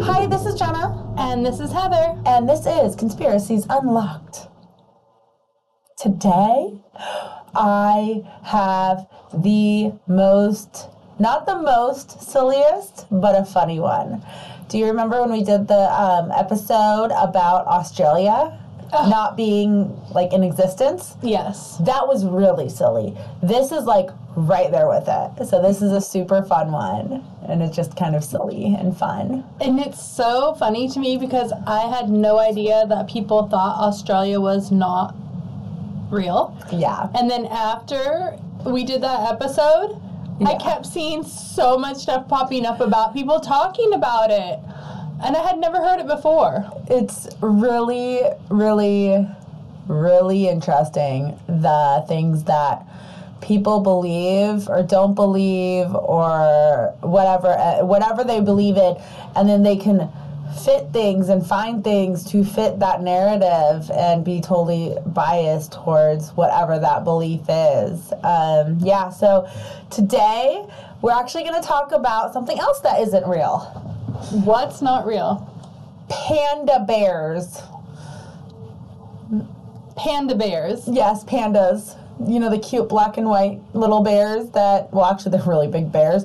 Hi, this is Jenna, And this is Heather. and this is Conspiracies Unlocked. Today, I have the most, not the most silliest, but a funny one. Do you remember when we did the um, episode about Australia not being like in existence? Yes. That was really silly. This is like right there with it. So this is a super fun one, and it's just kind of silly and fun. And it's so funny to me because I had no idea that people thought Australia was not real. Yeah. And then after we did that episode, I kept seeing so much stuff popping up about people talking about it. And I had never heard it before. It's really, really, really interesting the things that people believe or don't believe or whatever, uh, whatever they believe in, and then they can fit things and find things to fit that narrative and be totally biased towards whatever that belief is. Um, yeah, so today we're actually going to talk about something else that isn't real What's not real? panda bears. Panda bears. Yes, pandas. You know, the cute black and white little bears that, well, actually, they're really big bears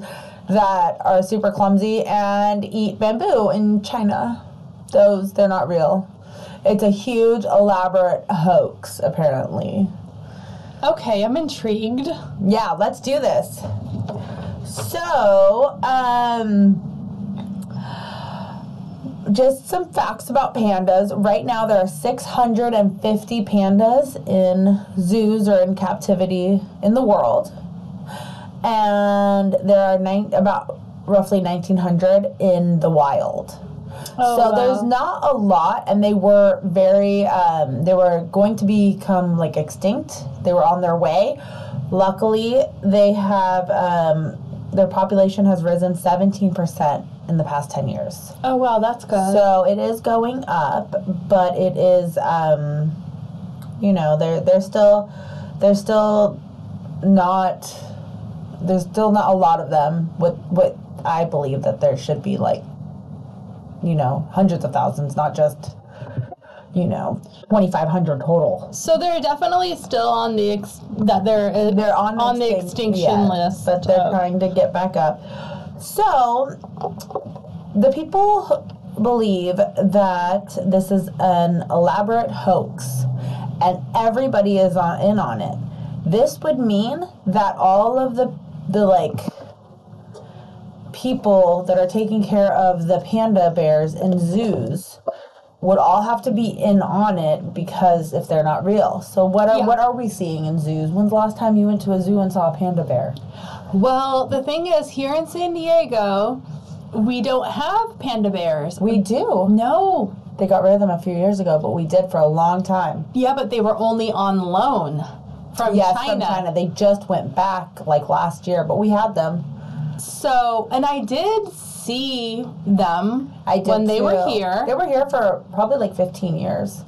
that are super clumsy and eat bamboo in China. Those, they're not real. It's a huge, elaborate hoax, apparently. Okay, I'm intrigued. Yeah, let's do this. So, um, just some facts about pandas. Right now, there are 650 pandas in zoos or in captivity in the world, and there are nine, about roughly 1,900 in the wild. Oh, so wow. there's not a lot, and they were very, um, they were going to become like extinct. They were on their way. Luckily, they have um, their population has risen 17% in the past 10 years. Oh wow, that's good. So it is going up, but it is, um, you know, they're they're still they're still not there's still not a lot of them. with what I believe that there should be like, you know, hundreds of thousands, not just you know, 2,500 total. So they're definitely still on the ex- that they're uh, They're on, on the extinct- extinction yeah, list. but they're trying to get back up. So, the people believe that this is an elaborate hoax, and everybody is on in on it. This would mean that all of the the like people that are taking care of the panda bears in zoos would all have to be in on it because if they're not real. So what are Yeah. what are we seeing in zoos? When's the last time you went to a zoo and saw a panda bear? Well, the thing is, here in San Diego, we don't have panda bears. We do. no. They got rid of them a few years ago, but we did for a long time. Yeah, but they were only on loan from Yes, China. from China. They just went back like last year, but we had them. So, and I did see them I did when they were here. They were here for probably like 15 years.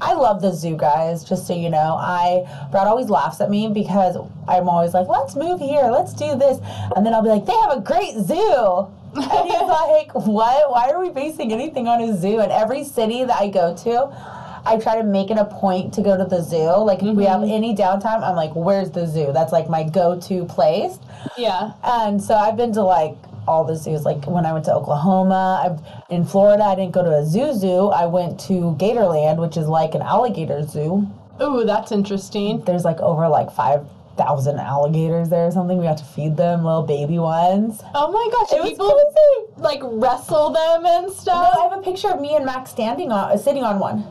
I love the zoo guys, just so you know. I Brad always laughs at me because I'm always like, let's move here, let's do this. And then I'll be like, they have a great zoo. And he's like, What? Why are we basing anything on a zoo? And every city that I go to, I try to make it a point to go to the zoo. Like if we have Mm-hmm. any downtime, I'm like, where's the zoo? That's like my go-to place. yeah. And so I've been to like all the zoos. Like when I went to Oklahoma, I've in Florida. I didn't go to a zoo zoo. I went to Gatorland, which is like an alligator zoo. Ooh, that's interesting. There's like over like five thousand alligators there or something. We got to feed them little baby ones. Oh my gosh, It was people crazy. like wrestle them and stuff. No. I have a picture of me and Max standing on, sitting on one,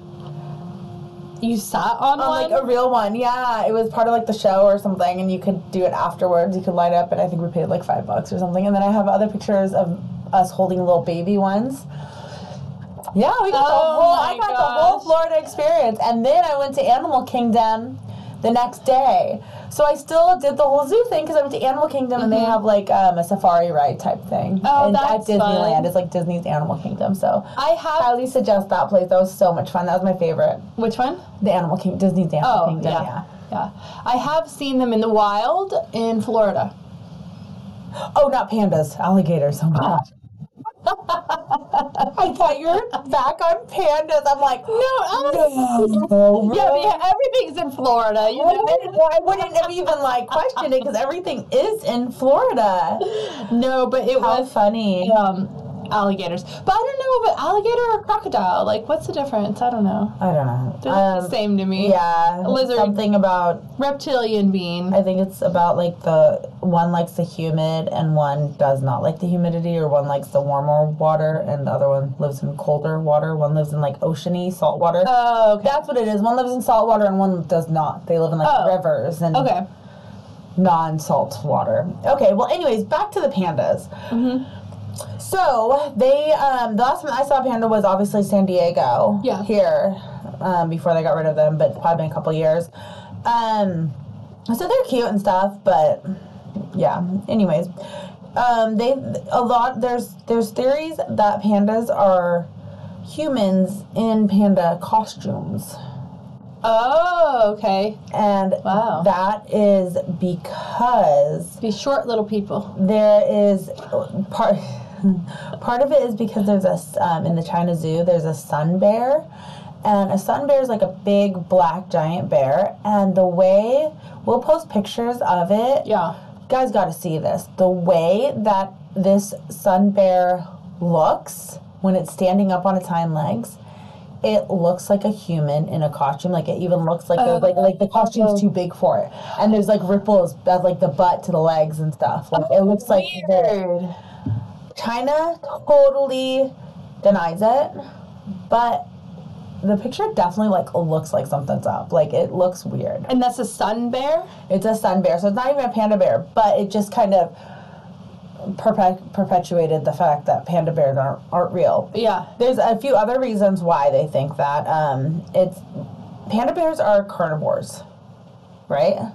you sat on, oh, on one. like a real one. Yeah, it was part of like the show or something, and you could do it afterwards. You could light up, and I think we paid like five bucks or something. And then I have other pictures of us holding little baby ones. Yeah, we got the Oh whole. I got the whole. Florida experience, and then I went to Animal Kingdom the next day. So I still did the whole zoo thing because I went to Animal Kingdom and they have like um, a safari ride type thing. Mm-hmm. Oh, and that's at Disneyland. fun. It's like Disney's Animal Kingdom. So I have highly suggest that place. That was so much fun. That was my favorite. which one? The Animal King, Disney's Animal Oh, Kingdom. yeah. Yeah. Yeah. I have seen them in the wild in Florida. Oh, not pandas, alligators. Oh my gosh. I thought you were back on pandas. I'm like, No, no, Yeah, yeah, everything's in Florida. You I know? wouldn't, I wouldn't have even like questioned it because everything is in Florida. No, but it How was funny. um, alligators. But I don't know if alligator or crocodile. Like, what's the difference? I don't know. I don't know. They're the Um, same to me. Yeah, Lizard. Something about Reptilian being. I think it's about like the one likes the humid and one does not like the humidity, or one likes the warmer water and the other one lives in colder water. One lives in like oceany salt water. Oh, okay. That's what it is. One lives in salt water and one does not. They live in like Oh. rivers and Okay. non-salt water. Okay, well, anyways, back to the pandas. So they, um, the last time I saw panda was obviously San Diego. Yeah. Here, um, before they got rid of them, but it's probably been a couple years. Um, so they're cute and stuff, but yeah. Anyways, um, they a lot. There's there's theories that pandas are humans in panda costumes. Oh, okay. And Wow. that is because these short little people. there is part part of it is because there's a um, in the China Zoo there's a sun bear, and a sun bear is like a big black giant bear, and the way we'll post pictures of it. Yeah. guys, got to see this. The way that this sun bear looks when it's standing up on its hind legs. It looks like a human in a costume. Like it even looks like the, like like the costume's too big for it. And there's like ripples at like the butt to the legs and stuff. Like it looks like Weird. China totally denies it, but the picture definitely like looks like something's up. Like it looks weird. And that's a sun bear? It's a sun bear, so it's not even a panda bear, but it just kind of perpe- perpetuated the fact that panda bears aren't aren't real. Yeah. There's a few other reasons why they think that. Um, it's panda bears are carnivores, right?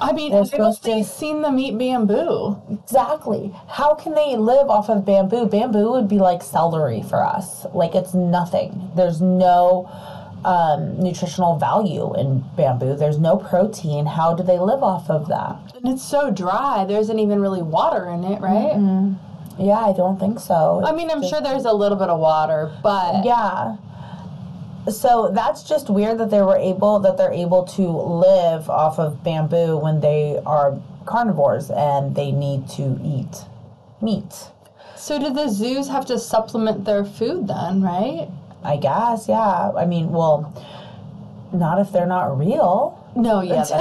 I mean, They're I've supposed to- seen them eat bamboo. Exactly. How can they live off of bamboo? Bamboo would be like celery for us. Like it's nothing. There's no um, nutritional value in bamboo. There's no protein. How do they live off of that? And it's so dry, there isn't even really water in it, right? Yeah, I don't think so. I mean, I'm sure there's a little bit of water, but Yeah. So that's just weird that they were able that they're able to live off of bamboo when they are carnivores and they need to eat meat. so do the zoos have to supplement their food then, right? I guess, yeah. I mean, well, not if they're not real. No, yeah.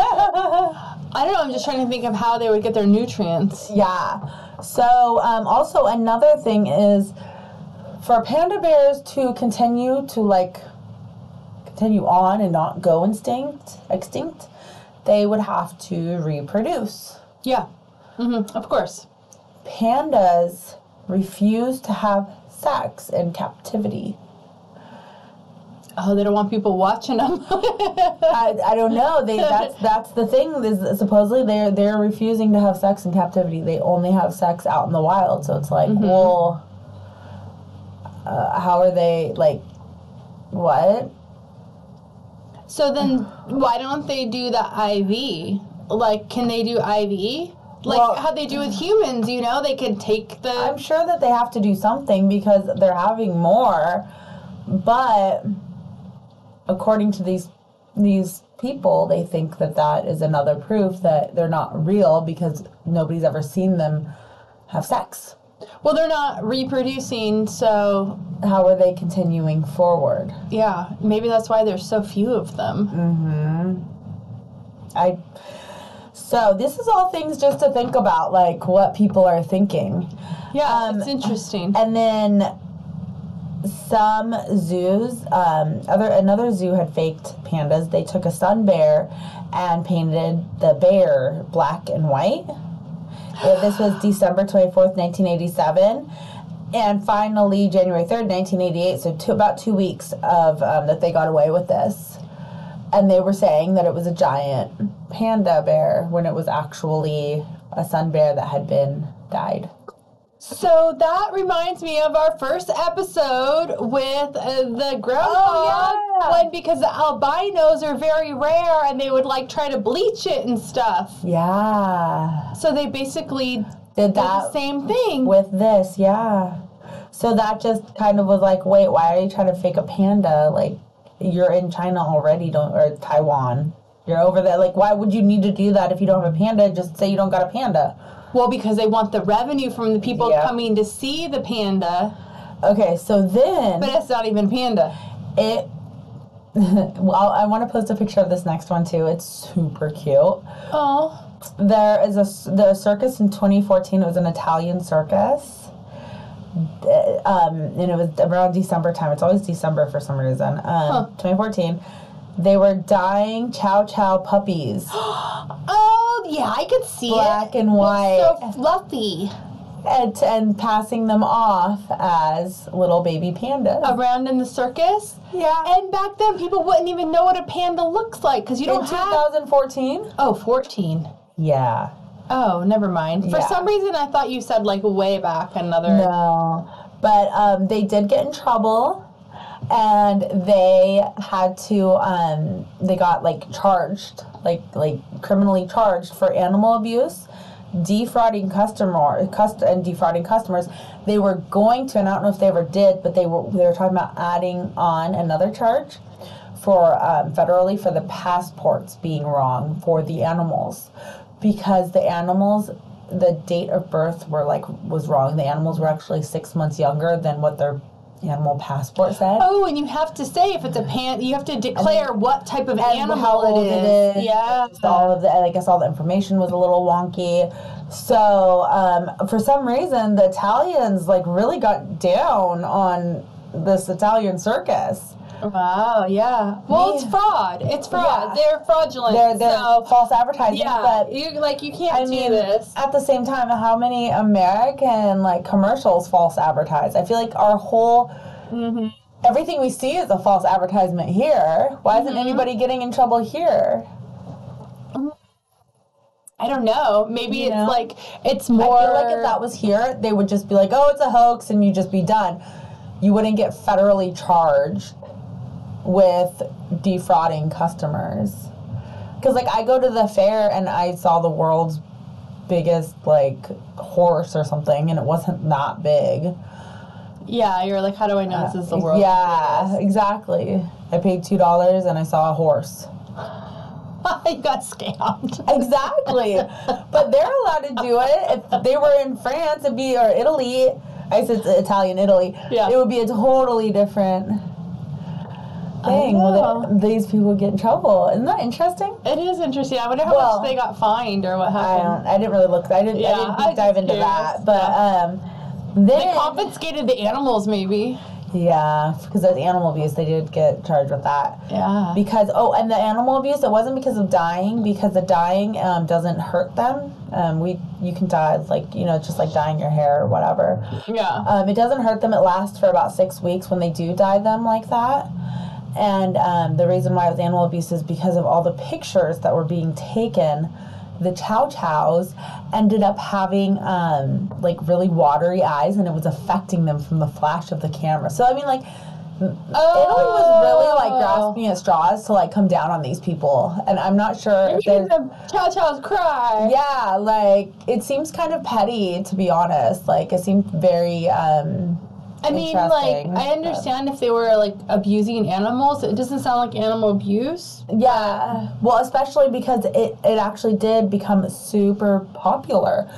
I don't know. I'm just trying to think of how they would get their nutrients. Yeah. So, um, also another thing is for panda bears to continue to like continue on and not go extinct, extinct, they would have to reproduce. Yeah. hmm Of course. Pandas refuse to have sex in captivity. Oh, they don't want people watching them. I, I don't know. They that's that's the thing. Is supposedly they're they're refusing to have sex in captivity. They only have sex out in the wild. So it's like, well, uh, how are they like? What? So then, why don't they do the IV? Like, can they do IV? Like Well- how they do with humans, you know? They could take the. I'm sure that they have to do something because they're having more, but according to these these people, they think that that is another proof that they're not real because nobody's ever seen them have sex. Well, they're not reproducing, so How are they continuing forward? yeah, maybe that's why there's so few of them. Mhm. I so this is all things just to think about, like what people are thinking. Yeah, Um, it's interesting. And then some zoos, um, other another zoo had faked pandas. They took a sun bear and painted the bear black and white. This was December twenty fourth, nineteen eighty seven. And finally, January third, nineteen eighty eight. So two, about two weeks of um, that they got away with this, and they were saying that it was a giant panda bear when it was actually a sun bear that had been dyed. So that reminds me of our first episode with uh, the groundhog. Oh, yeah. When because the albinos are very rare and they would like try to bleach it and stuff. Yeah. So they basically did They're that the same thing. with this, yeah. So that just kind of was like, wait, why are you trying to fake a panda? Like, you're in China already, don't or Taiwan. You're over there. Like, why would you need to do that if you don't have a panda? Just say you don't got a panda. Well, because they want the revenue from the people Yeah. coming to see the panda, Okay, so then but it's not even panda. it. well, I want to post a picture of this next one too. It's super cute. Oh, There is a the circus in 2014. It was an Italian circus, um, and it was around December time. It's always December for some reason. Um, Huh. 2014. They were dyeing chow chow puppies, oh yeah, I could see black it. Black and white, So fluffy and, and passing them off as little baby pandas. around in the circus. yeah. And back then, people wouldn't even know what a panda looks like because you In don't have. 2014. Oh, 14. Yeah. Oh, never mind. For Yeah. some reason, I thought you said like way back another. No, but um, they did get in trouble, and they had to. Um, they got like charged, like like criminally charged for animal abuse, defrauding customer, cust- and defrauding customers. They were going to, and I don't know if they ever did, but they were they were talking about adding on another charge for um, federally for the passports being wrong for the animals because the animals the date of birth were like was wrong the animals were actually six months younger than what their animal passport said Oh, and you have to say if it's a pan, you have to declare what type of animal how old it is. Yeah. All of the i guess all the information was a little wonky so um, for some reason the italians like really got down on this italian circus Wow. Yeah. Well, it's fraud. It's fraud. Yeah. They're fraudulent. they're, they're so, false advertising yeah. but you like you can't I do mean, this. at the same time, how many American like commercials false advertise? I feel like our whole Mm-hmm. everything we see is a false advertisement here. Why isn't Mm-hmm. anybody getting in trouble here? I don't know. Maybe You it's know? like it's more. I feel like if that was here, they would just be like, "Oh, it's a hoax," and you just be done. You wouldn't get federally charged with defrauding customers. Because like I go to the fair and I saw the world's biggest like horse or something, and it wasn't that big. yeah, you're like, how do I know this is the uh, world? Yeah, exactly. I paid two dollars and I saw a horse. I got scammed. Exactly. but they're allowed to do it. If they were in France, it'd be or Italy. I said Italian, Italy. Yeah. It would be a totally different thing. With it. These people get in trouble. Isn't that interesting? It is interesting. I wonder how Well, much they got fined or what I happened. don't. I didn't really look. I didn't. Yeah, I didn't I dive into curious. that. But um, then They confiscated the animals, maybe. yeah, because that's animal abuse. They did get charged with that. Yeah. because oh and the animal abuse it wasn't because of dyeing because the dyeing um, doesn't hurt them um, we you can dye like you know just like dyeing your hair or whatever yeah. um, it doesn't hurt them it lasts for about six weeks when they do dye them like that and um, the reason why it was animal abuse is because of all the pictures that were being taken the chow chows ended up having um, like really watery eyes and it was affecting them from the flash of the camera so i mean like Italy was really like Oh. grasping at straws to like come down on these people, and I'm not sure if the chow chows cry. Yeah, like it seems kind of petty to be honest. Like it seemed very. um I mean, like, I understand if they were like abusing animals. It doesn't sound like animal abuse. Yeah, well, especially because it it actually did become super popular.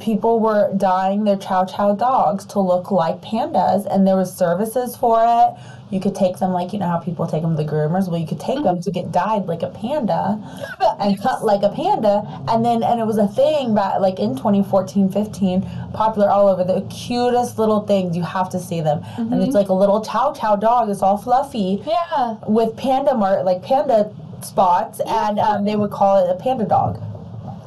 People were dyeing their chow chow dogs to look like pandas, and there was services for it. You could take them like you know how people take them to the groomers. Well, you could take them to get dyed like a panda and cut like a panda, and then and it was a thing back like in 2014, 15, popular all over. The cutest little things you have to see them, and it's like a little chow chow dog. It's all fluffy Yeah. with panda mar like panda spots, and um, they would call it a panda dog.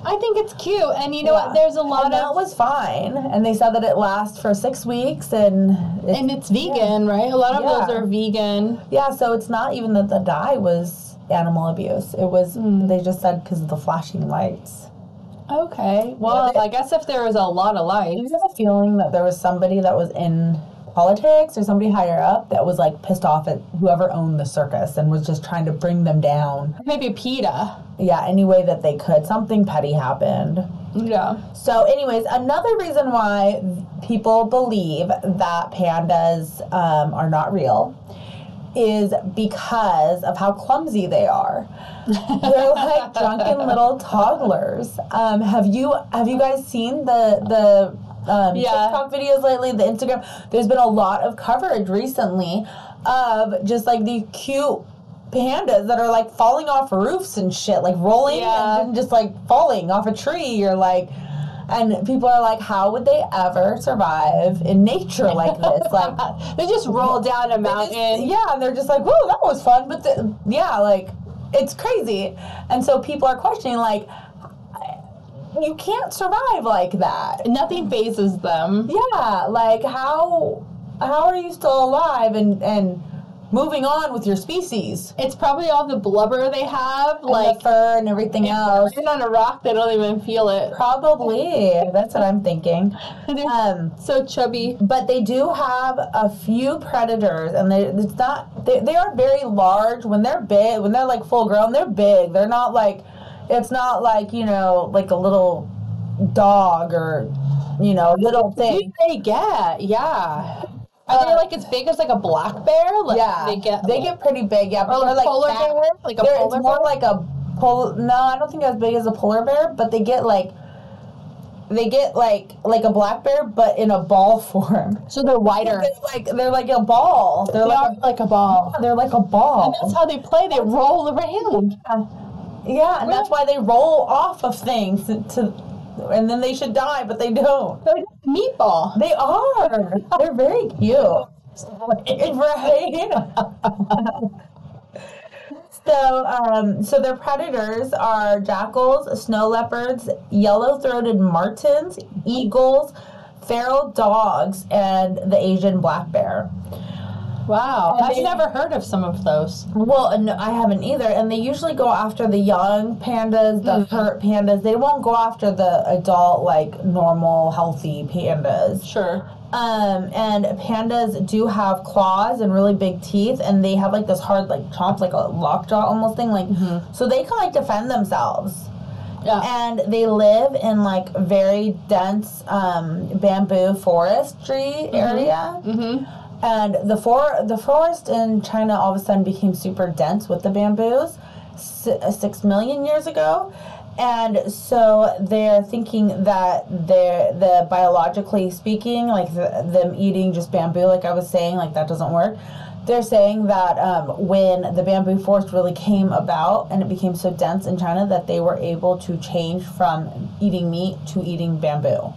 I think it's cute. And you know Yeah. what? There's a lot of that was fine, and they said that it lasts for six weeks, and it's, and it's vegan, right? A lot of those are vegan. yeah, so it's not even that the dye was animal abuse. It was Hmm. they just said because of the flashing lights. Okay. Well, they- I guess if there was a lot of lights. you have a feeling that there was somebody that was in politics or somebody higher up that was like pissed off at whoever owned the circus and was just trying to bring them down? Maybe PETA. Yeah, any way that they could. Something petty happened. Yeah. So, anyways, another reason why people believe that pandas um, are not real is because of how clumsy they are. They're like drunken little toddlers. Um, have you have you guys seen the the um, Yeah. TikTok videos lately? The Instagram. There's been a lot of coverage recently of just like these cute pandas that are like falling off roofs and shit, like rolling Yeah. and just like falling off a tree or like. And people are like, how would they ever survive in nature like this? Like, they just roll down a they just- mountain. yeah, and they're just like, whoa, that was fun. But the, yeah, like, it's crazy. And so people are questioning, like, you can't survive like that. Nothing fazes them. Yeah, like, how how are you still alive and, and moving on with your species? It's probably all the blubber they have. Like, Like, the fur and everything else. sitting on a rock, they don't even feel it. Probably. That's what I'm thinking. Um, so chubby. but they do have a few predators and they it's not they, they are very large when they're big when they're like full grown they're big they're not like it's not like you know like a little dog or you know little thing they get? Yeah. Are they Uh, like as big as like a black bear? Like, yeah They get. they get pretty big yeah but like they're like polar fat. bear? Like a They're- polar it's more bear? like a pol no i don't think as big as a polar bear but they get like they get like like a black bear but in a ball form So they're wider. they're like they're like a ball they're They like are like a ball. a, they're like a ball And That's how they play. They roll around. Yeah, and that's why they roll off of things to, and then they should die, but they don't. They're like meatball. They are. They're very cute. right? so, um, so their predators are jackals, snow leopards, yellow-throated martens, eagles, feral dogs, and the Asian black bear. Wow. And I've they- never heard of some of those. Well, and I haven't either. And they usually go after the young pandas, the hurt pandas. They won't go after the adult, like normal, healthy pandas. Sure. Um, and pandas do have claws and really big teeth, and they have like this hard, like chomp, like a lockjaw almost thing. Like, so they can like defend themselves. Yeah. And they live in like very dense um, bamboo forestry area. Mm-hmm. And the for the forest in China all of a sudden became super dense with the bamboos six million years ago, and so they're thinking that they're the biologically speaking, like the, them eating just bamboo, like I was saying, like that doesn't work. They're saying that um, when the bamboo forest really came about and it became so dense in China that they were able to change from eating meat to eating bamboo.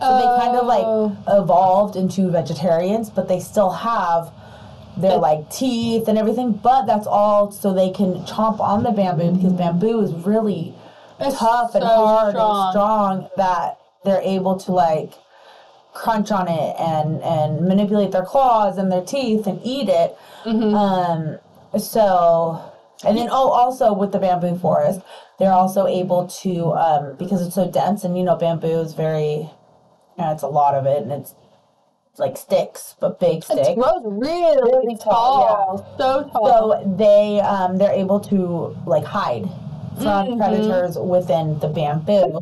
So they kind of like Oh. evolved into vegetarians, but they still have their like teeth and everything. But that's all so they can chomp on the bamboo because bamboo is really It's tough and hard strong. and strong that they're able to like crunch on it and and manipulate their claws and their teeth and eat it. Mm-hmm. Um, so and then oh also with the bamboo forest they're also able to um, because it's so dense and you know bamboo is very yeah, it's a lot of it and it's like sticks but big sticks. It grows really, Really tall, tall. So tall. so they um, they're able to like hide from Mhm. predators within the bamboo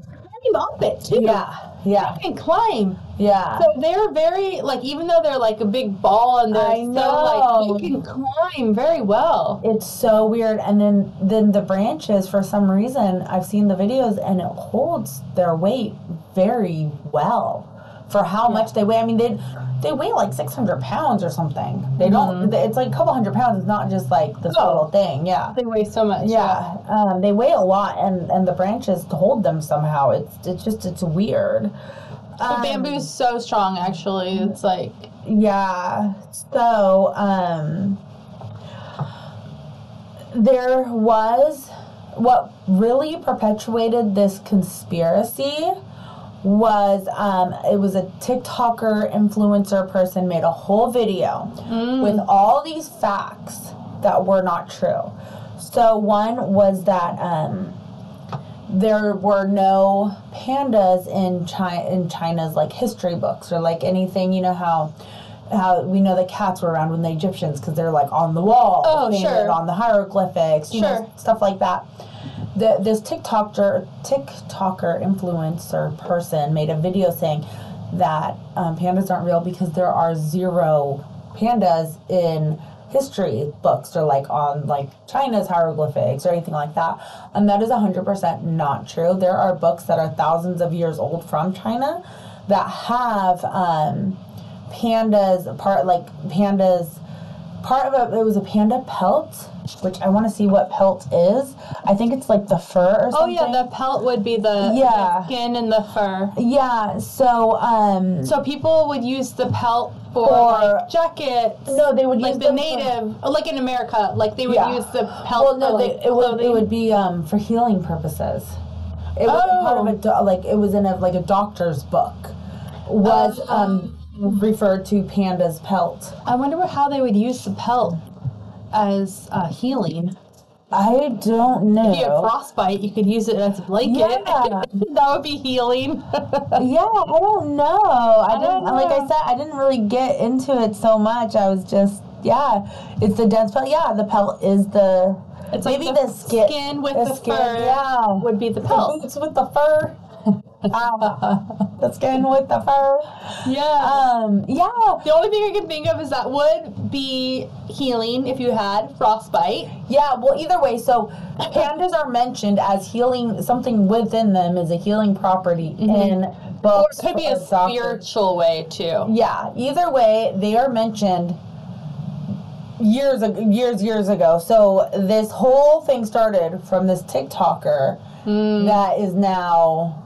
climb up it too. yeah yeah They can climb. yeah So they're very like even though they're like a big ball and they're I so know. like they can climb very well. it's so weird and then then the branches for some reason i've seen the videos and it holds their weight very well for how much they weigh i mean they they weigh like 600 pounds or something they don't it's like a couple hundred pounds it's not just like this Oh. little thing yeah They weigh so much. yeah um, they weigh a lot and and the branches hold them somehow it's it's just it's weird The Um, bamboo's so strong actually. It's like yeah. So, um, there was what really perpetuated this conspiracy was um, it was a TikToker influencer person made a whole video with all these facts that were not true. So one was that um, there were no pandas in China in China's like history books or like anything. You know how how we know that cats were around when the Egyptians because they're like on the wall, Oh, sure. on the hieroglyphics, you know, stuff like that. The, this TikToker, TikToker influencer person made a video saying that um, pandas aren't real because there are zero pandas in history books or like on like China's hieroglyphics or anything like that. And that is 100% not true. There are books that are thousands of years old from China that have um, pandas, part like pandas, part of it, it was a panda pelt, which I want to see what pelt is. I think it's like the fur or something. Oh yeah, the pelt would be the, Yeah. the skin and the fur. Yeah, so um So people would use the pelt for, For- like jackets. no, they would like use the them for- native, like in America, like they would Yeah. use the pelt well, no, for they, like it would clothing. it would be um for healing purposes. It was a part of a do- like it was in a like a doctor's book. Was Oh. um referred to panda's pelt. I wonder what, how they would use the pelt as uh, healing. I don't know. If you had frostbite, you could use it as a blanket. Yeah. that would be healing. Yeah, I don't know. I, don't didn't like I said I didn't really get into it so much. I was just yeah, it's the dense pelt. Yeah, the pelt is the It's maybe like the, the skin, skin with the the skin, fur Yeah, would be the the pelt. boots with the fur. Ow. the skin with the fur. Yeah. Um, yeah. the only thing I can think of is that would be healing if you had frostbite. Yeah, well, either way, so pandas are mentioned as healing, something within them is a healing property in Mm-hmm. Or books. it could be a or spiritual way too. Yeah, either way, they are mentioned years years years ago. So this whole thing started from this TikToker Hmm. that is now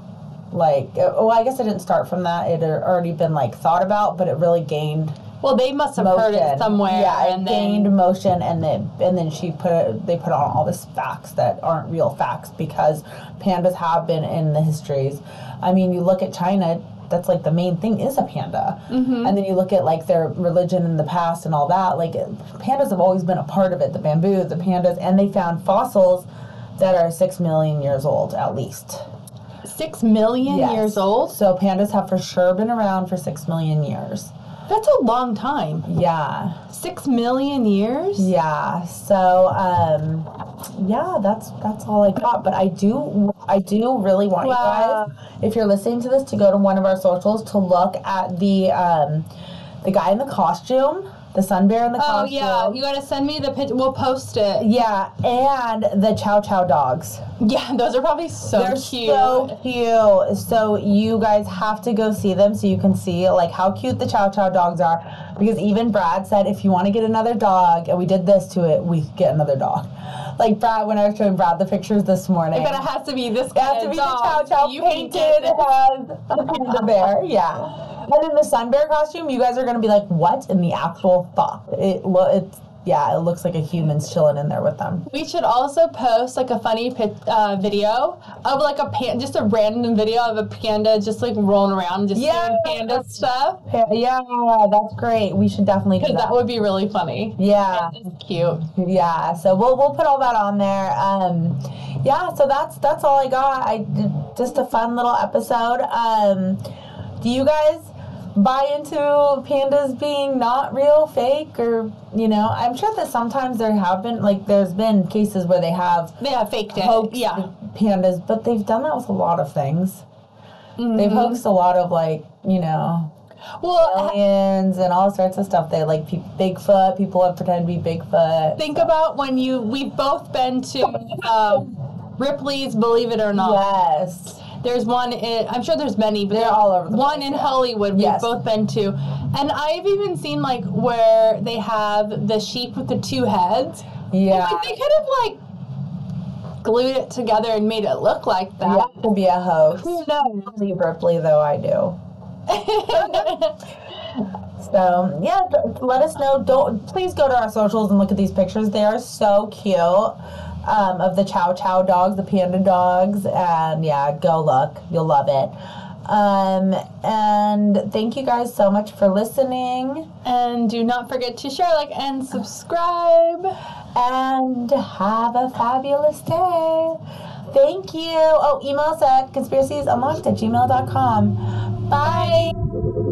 like well, I guess it didn't start from that. It had already been like thought about, but it really gained Well, they must have motion. heard it somewhere, Yeah, it gained then motion, and then and then she put it, they put on all this facts that aren't real facts because pandas have been in the histories. I mean, you look at China. That's like the main thing is a panda, Mm-hmm. and then you look at like their religion in the past and all that. Like pandas have always been a part of it. The bamboo, the pandas, and they found fossils that are six million years old at least. Six million Yes. years old. So pandas have for sure been around for six million years. That's a long time. Yeah. Six million years. Yeah. So, um, yeah, that's that's all I got. But I do, I do really want Wow. you guys, if you're listening to this, to go to one of our socials to look at the um, the guy in the costume, the sun bear in the Oh yeah, you gotta send me the picture. We'll post it. yeah, and the Chow Chow dogs. Yeah, those are probably so They're cute. so cute. So you guys have to go see them so you can see like how cute the Chow Chow dogs are. Because even Brad said if you want to get another dog, and we did this to it, we get another dog. Like Brad, when I was showing Brad the pictures this morning, but it has to be this. it has to of be dog, the Chow Chow you painted painted it. as the panda bear. Yeah. And in the sun bear costume, you guys are gonna be like, what in the actual fuck? It lo- it's yeah, it looks like a human's chilling in there with them. We should also post like a funny pit, uh, video of like a pan, just a random video of a panda just like rolling around, just Yeah. doing panda stuff. Yeah, that's great. We should definitely Because that. that would be really funny. Yeah. It's cute. Yeah, so we'll we'll put all that on there. Um, yeah, so that's that's all I got. I just a fun little episode. Um, do you guys buy into pandas being not real, fake, or you know? I'm sure that sometimes there have been like there's been cases where they have They have faked it. Yeah. pandas, but they've done that with a lot of things. Mm-hmm. They've hoaxed a lot of like you know Well, aliens and all sorts of stuff. They like pe- Bigfoot. People have pretend to be Bigfoot. think about when you we've both been to um, Ripley's Believe It or Not. Yes. There's one in I'm sure there's many, but They're all over the one place, in yeah. Hollywood we've both been to. And I've even seen like where they have the sheep with the two heads. Yeah. Like, they could have like glued it together and made it look like that. Have to be a host. Who knows? Leave Ripley though, I do. So yeah, let us know. Don't please go to our socials and look at these pictures. They are so cute. Um, of the Chow Chow dogs, the panda dogs, and yeah, go look. You'll love it. Um, and thank you guys so much for listening. And do not forget to share, like, and subscribe. And have a fabulous day. Thank you. Oh, email us at conspiraciesunlocked at gmail.com. Bye.